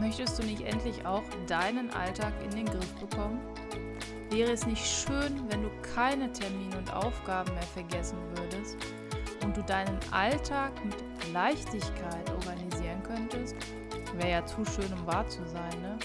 Möchtest du nicht endlich auch deinen Alltag in den Griff bekommen? Wäre es nicht schön, wenn du keine Termine und Aufgaben mehr vergessen würdest und du deinen Alltag mit Leichtigkeit organisieren könntest? Wäre ja zu schön, um wahr zu sein, ne?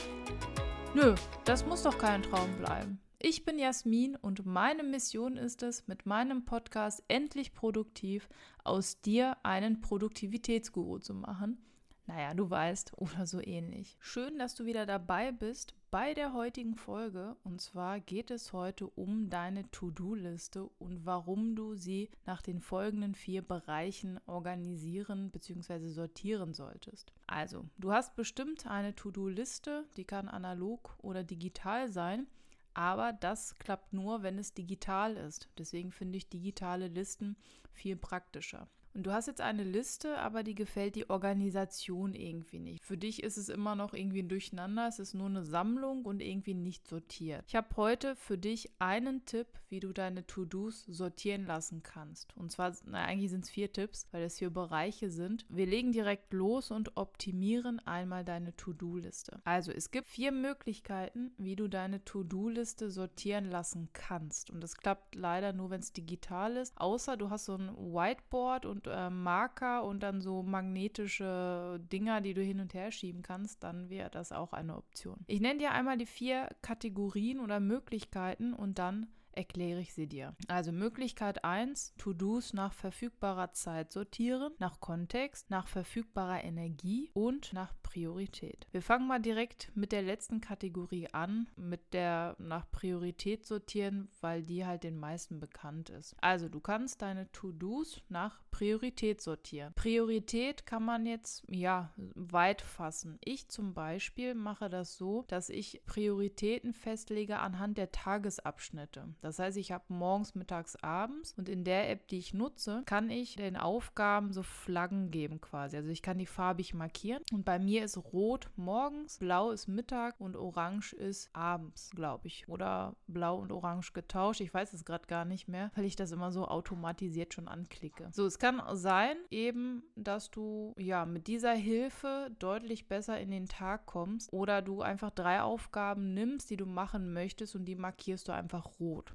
Nö, das muss doch kein Traum bleiben. Ich bin Jasmin und meine Mission ist es, mit meinem Podcast endlich produktiv aus dir einen Produktivitätsguru zu machen. Naja, du weißt, oder so ähnlich. Schön, dass du wieder dabei bist bei der heutigen Folge. Und zwar geht es heute um deine To-Do-Liste und warum du sie nach den folgenden vier Bereichen organisieren bzw. sortieren solltest. Also, du hast bestimmt eine To-Do-Liste, die kann analog oder digital sein. Aber das klappt nur, wenn es digital ist. Deswegen finde ich digitale Listen viel praktischer. Und du hast jetzt eine Liste, aber die gefällt die Organisation irgendwie nicht. Für dich ist es immer noch irgendwie ein Durcheinander, es ist nur eine Sammlung und irgendwie nicht sortiert. Ich habe heute für dich einen Tipp, wie du deine To-Dos sortieren lassen kannst. Und zwar, na, eigentlich sind es vier Tipps, weil es vier Bereiche sind. Wir legen direkt los und optimieren einmal deine To-Do-Liste. Also, es gibt vier Möglichkeiten, wie du deine To-Do-Liste sortieren lassen kannst. Und das klappt leider nur, wenn es digital ist. Außer du hast so ein Whiteboard und äh, Marker und dann so magnetische Dinger, die du hin und her schieben kannst, dann wäre das auch eine Option. Ich nenne dir einmal die vier Kategorien oder Möglichkeiten und dann erkläre ich sie dir. Also Möglichkeit 1, To-Dos nach verfügbarer Zeit sortieren, nach Kontext, nach verfügbarer Energie und nach Priorität. Wir fangen mal direkt mit der letzten Kategorie an, mit der nach Priorität sortieren, weil die halt den meisten bekannt ist. Also du kannst deine To-Dos nach Priorität sortieren. Priorität kann man jetzt ja weit fassen. Ich zum Beispiel mache das so, dass ich Prioritäten festlege anhand der Tagesabschnitte. Das heißt, ich habe morgens, mittags, abends und in der App, die ich nutze, kann ich den Aufgaben so Flaggen geben quasi. Also ich kann die farbig markieren und bei mir ist rot morgens, blau ist Mittag und orange ist abends, glaube ich. Oder blau und orange getauscht. Ich weiß es gerade gar nicht mehr, weil ich das immer so automatisiert schon anklicke. So, es kann sein, eben, dass du ja mit dieser Hilfe deutlich besser in den Tag kommst oder du einfach drei Aufgaben nimmst, die du machen möchtest und die markierst du einfach rot.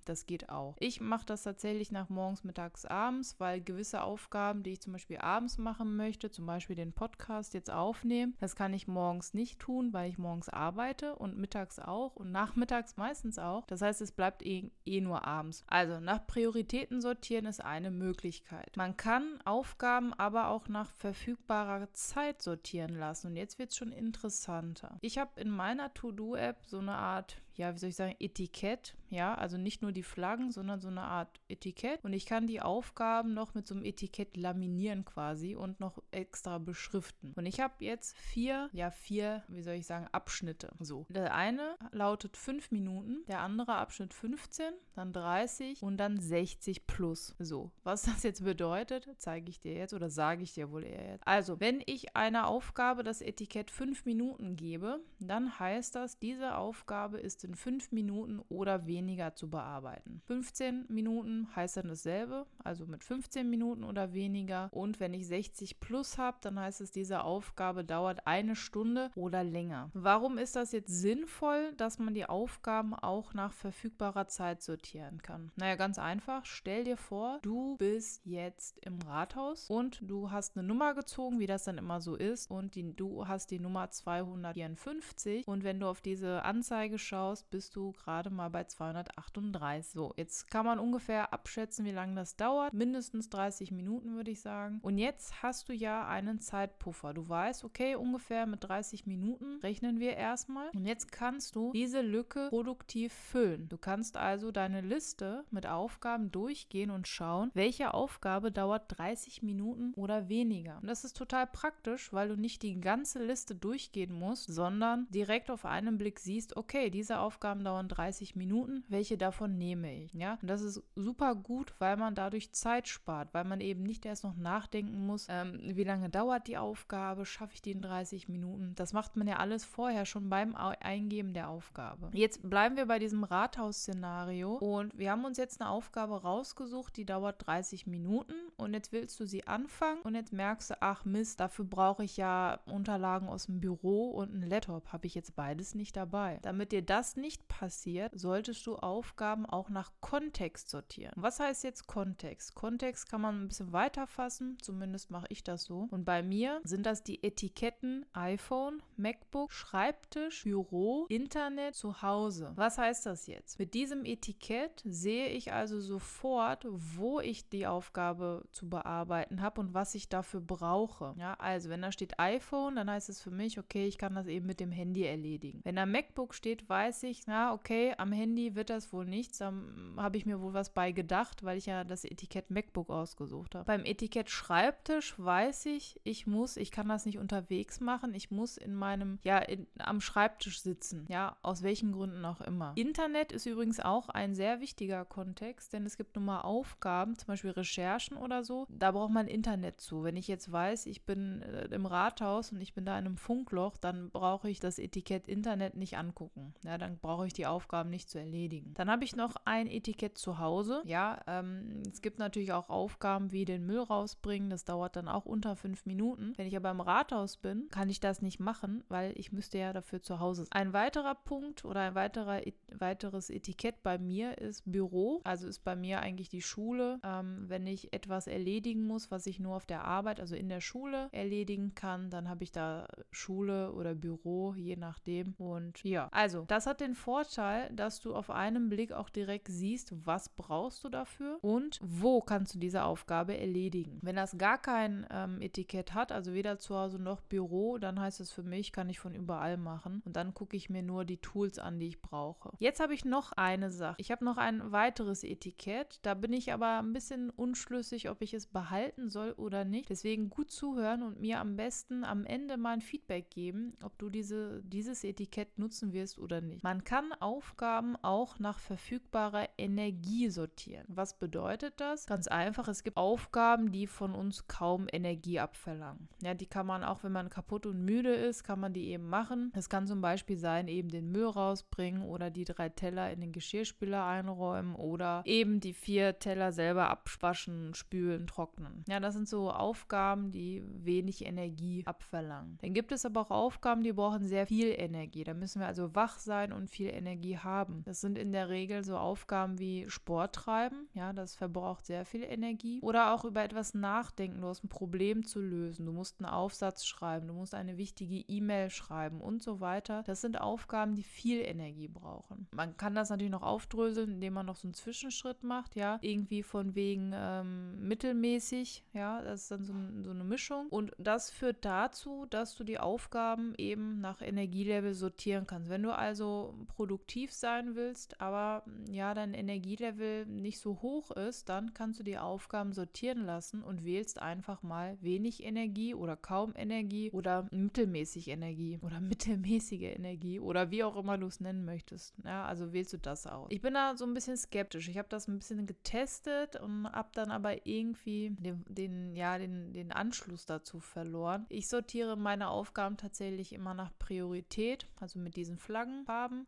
Das geht auch. Ich mache das tatsächlich nach morgens, mittags, abends, weil gewisse Aufgaben, die ich zum Beispiel abends machen möchte, zum Beispiel den Podcast jetzt aufnehmen, das kann ich morgens nicht tun, weil ich morgens arbeite und mittags auch und nachmittags meistens auch. Das heißt, es bleibt eh, eh nur abends. Also nach Prioritäten sortieren ist eine Möglichkeit. Man kann Aufgaben aber auch nach verfügbarer Zeit sortieren lassen. Und jetzt wird es schon interessanter. Ich habe in meiner To-Do-App so eine Art ja, wie soll ich sagen, Etikett. Ja, also nicht nur die Flaggen, sondern so eine Art Etikett. Und ich kann die Aufgaben noch mit so einem Etikett laminieren quasi und noch extra beschriften. Und ich habe jetzt vier, ja, vier, wie soll ich sagen, Abschnitte. So. Der eine lautet fünf Minuten, der andere Abschnitt 15, dann 30 und dann 60 plus. So. Was das jetzt bedeutet, zeige ich dir jetzt oder sage ich dir wohl eher jetzt. Also, wenn ich einer Aufgabe das Etikett fünf Minuten gebe, dann heißt das, diese Aufgabe ist in fünf Minuten oder weniger zu bearbeiten. 15 Minuten heißt dann dasselbe, also mit 15 Minuten oder weniger. Und wenn ich 60 plus habe, dann heißt es, diese Aufgabe dauert eine Stunde oder länger. Warum ist das jetzt sinnvoll, dass man die Aufgaben auch nach verfügbarer Zeit sortieren kann? Naja, ganz einfach. Stell dir vor, du bist jetzt im Rathaus und du hast eine Nummer gezogen, wie das dann immer so ist. Und die, du hast die Nummer 254. Und wenn du auf diese Anzeige schaust, bist du gerade mal bei 238. So, jetzt kann man ungefähr abschätzen, wie lange das dauert. Mindestens 30 Minuten, würde ich sagen. Und jetzt hast du ja einen Zeitpuffer. Du weißt, okay, ungefähr mit 30 Minuten rechnen wir erstmal. Und jetzt kannst du diese Lücke produktiv füllen. Du kannst also deine Liste mit Aufgaben durchgehen und schauen, welche Aufgabe dauert 30 Minuten oder weniger. Und das ist total praktisch, weil du nicht die ganze Liste durchgehen musst, sondern direkt auf einen Blick siehst, okay, diese Aufgabe Aufgaben dauern 30 Minuten, welche davon nehme ich? Ja, und das ist super gut, weil man dadurch Zeit spart, weil man eben nicht erst noch nachdenken muss, ähm, wie lange dauert die Aufgabe, schaffe ich die in 30 Minuten. Das macht man ja alles vorher schon beim Eingeben der Aufgabe. Jetzt bleiben wir bei diesem Rathaus-Szenario und wir haben uns jetzt eine Aufgabe rausgesucht, die dauert 30 Minuten und jetzt willst du sie anfangen und jetzt merkst du, ach Mist, dafür brauche ich ja Unterlagen aus dem Büro und einen Laptop. Habe ich jetzt beides nicht dabei. Damit dir das nicht passiert, solltest du Aufgaben auch nach Kontext sortieren. Was heißt jetzt Kontext? Kontext kann man ein bisschen weiter fassen, zumindest mache ich das so. Und bei mir sind das die Etiketten iPhone, MacBook, Schreibtisch, Büro, Internet, Zuhause. Was heißt das jetzt? Mit diesem Etikett sehe ich also sofort, wo ich die Aufgabe zu bearbeiten habe und was ich dafür brauche. Ja, also wenn da steht iPhone, dann heißt es für mich, okay, ich kann das eben mit dem Handy erledigen. Wenn da MacBook steht, weiß ich, na, okay, am Handy wird das wohl nichts. Da habe ich mir wohl was bei gedacht, weil ich ja das Etikett MacBook ausgesucht habe. Beim Etikett Schreibtisch weiß ich, ich muss, ich kann das nicht unterwegs machen. Ich muss in meinem, ja, in, am Schreibtisch sitzen. Ja, aus welchen Gründen auch immer. Internet ist übrigens auch ein sehr wichtiger Kontext, denn es gibt nun mal Aufgaben, zum Beispiel Recherchen oder so. Da braucht man Internet zu. Wenn ich jetzt weiß, ich bin äh, im Rathaus und ich bin da in einem Funkloch, dann brauche ich das Etikett Internet nicht angucken. Ja, dann brauche ich die Aufgaben nicht zu erledigen. Dann habe ich noch ein Etikett zu Hause. Ja, ähm, es gibt natürlich auch Aufgaben wie den Müll rausbringen. Das dauert dann auch unter fünf Minuten. Wenn ich aber im Rathaus bin, kann ich das nicht machen, weil ich müsste ja dafür zu Hause sein. Ein weiterer Punkt oder ein weiterer, weiteres Etikett bei mir ist Büro. Also ist bei mir eigentlich die Schule. Ähm, wenn ich etwas erledigen muss, was ich nur auf der Arbeit, also in der Schule erledigen kann, dann habe ich da Schule oder Büro, je nachdem. Und ja, also das hat den Vorteil, dass du auf einen Blick auch direkt siehst, was brauchst du dafür und wo kannst du diese Aufgabe erledigen. Wenn das gar kein ähm, Etikett hat, also weder zu Hause noch Büro, dann heißt es für mich, kann ich von überall machen. Und dann gucke ich mir nur die Tools an, die ich brauche. Jetzt habe ich noch eine Sache. Ich habe noch ein weiteres Etikett. Da bin ich aber ein bisschen unschlüssig, ob ich es behalten soll oder nicht. Deswegen gut zuhören und mir am besten am Ende mal ein Feedback geben, ob du diese, dieses Etikett nutzen wirst oder nicht. Man kann Aufgaben auch nach verfügbarer Energie sortieren. Was bedeutet das? Ganz einfach, es gibt Aufgaben, die von uns kaum Energie abverlangen. Ja, die kann man auch, wenn man kaputt und müde ist, kann man die eben machen. Es kann zum Beispiel sein, eben den Müll rausbringen oder die drei Teller in den Geschirrspüler einräumen oder eben die vier Teller selber abwaschen, spülen, trocknen. Ja, das sind so Aufgaben, die wenig Energie abverlangen. Dann gibt es aber auch Aufgaben, die brauchen sehr viel Energie. Da müssen wir also wach sein und viel Energie haben. Das sind in der Regel so Aufgaben wie Sport treiben. Ja, das verbraucht sehr viel Energie. Oder auch über etwas nachdenken. Du hast ein Problem zu lösen. Du musst einen Aufsatz schreiben. Du musst eine wichtige E-Mail schreiben und so weiter. Das sind Aufgaben, die viel Energie brauchen. Man kann das natürlich noch aufdröseln, indem man noch so einen Zwischenschritt macht. Ja, irgendwie von wegen ähm, mittelmäßig. Ja, das ist dann so, so eine Mischung. Und das führt dazu, dass du die Aufgaben eben nach Energielevel sortieren kannst. Wenn du also produktiv sein willst, aber ja, dein Energielevel nicht so hoch ist, dann kannst du die Aufgaben sortieren lassen und wählst einfach mal wenig Energie oder kaum Energie oder mittelmäßig Energie oder mittelmäßige Energie oder wie auch immer du es nennen möchtest. Ja, also wählst du das aus. Ich bin da so ein bisschen skeptisch. Ich habe das ein bisschen getestet und habe dann aber irgendwie den, den, ja, den, den Anschluss dazu verloren. Ich sortiere meine Aufgaben tatsächlich immer nach Priorität, also mit diesen Flaggenfarben.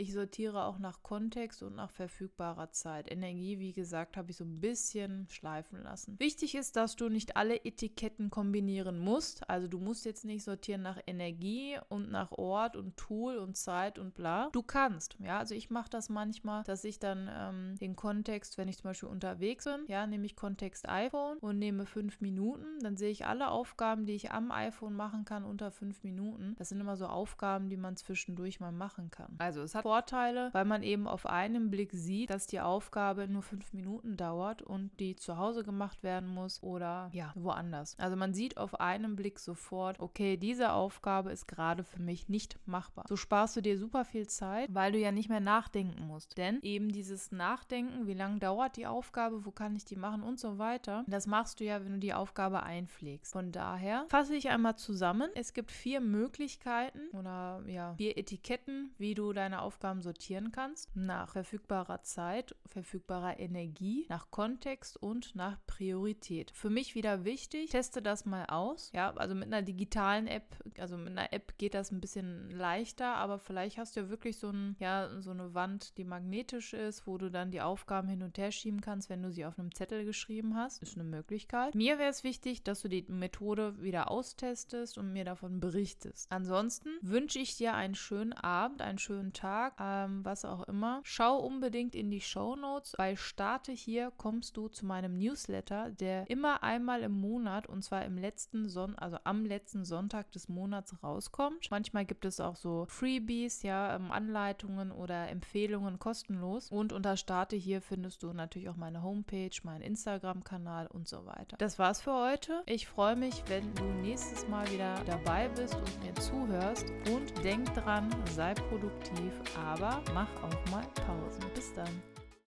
Ich sortiere auch nach Kontext und nach verfügbarer Zeit. Energie, wie gesagt, habe ich so ein bisschen schleifen lassen. Wichtig ist, dass du nicht alle Etiketten kombinieren musst. Also du musst jetzt nicht sortieren nach Energie und nach Ort und Tool und Zeit und bla. Du kannst, ja. Also ich mache das manchmal, dass ich dann ähm, den Kontext, wenn ich zum Beispiel unterwegs bin, ja, nehme ich Kontext iPhone und nehme fünf Minuten. Dann sehe ich alle Aufgaben, die ich am iPhone machen kann, unter fünf Minuten. Das sind immer so Aufgaben, die man zwischendurch mal machen kann. Also es hat Vorteile, weil man eben auf einen Blick sieht, dass die Aufgabe nur fünf Minuten dauert und die zu Hause gemacht werden muss oder ja, woanders. Also man sieht auf einen Blick sofort, okay, diese Aufgabe ist gerade für mich nicht machbar. So sparst du dir super viel Zeit, weil du ja nicht mehr nachdenken musst. Denn eben dieses Nachdenken, wie lange dauert die Aufgabe, wo kann ich die machen und so weiter, das machst du ja, wenn du die Aufgabe einpflegst. Von daher fasse ich einmal zusammen. Es gibt vier Möglichkeiten oder ja, vier Etiketten, wie du deine Aufgabe Aufgaben sortieren kannst nach verfügbarer Zeit, verfügbarer Energie, nach Kontext und nach Priorität. Für mich wieder wichtig, teste das mal aus. Ja, also mit einer digitalen App, also mit einer App geht das ein bisschen leichter, aber vielleicht hast du ja wirklich so, ein, ja, so eine Wand, die magnetisch ist, wo du dann die Aufgaben hin und her schieben kannst, wenn du sie auf einem Zettel geschrieben hast. Ist eine Möglichkeit. Mir wäre es wichtig, dass du die Methode wieder austestest und mir davon berichtest. Ansonsten wünsche ich dir einen schönen Abend, einen schönen Tag, ähm, was auch immer. Schau unbedingt in die Show Notes. Bei Starte hier kommst du zu meinem Newsletter, der immer einmal im Monat und zwar im letzten Son also am letzten Sonntag des Monats rauskommt. Manchmal gibt es auch so Freebies, ja, ähm, Anleitungen oder Empfehlungen kostenlos. Und unter Starte hier findest du natürlich auch meine Homepage, meinen Instagram-Kanal und so weiter. Das war's für heute. Ich freue mich, wenn du nächstes Mal wieder dabei bist und mir zuhörst. Und denk dran, sei produktiv, aber mach auch mal Pausen. Bis dann.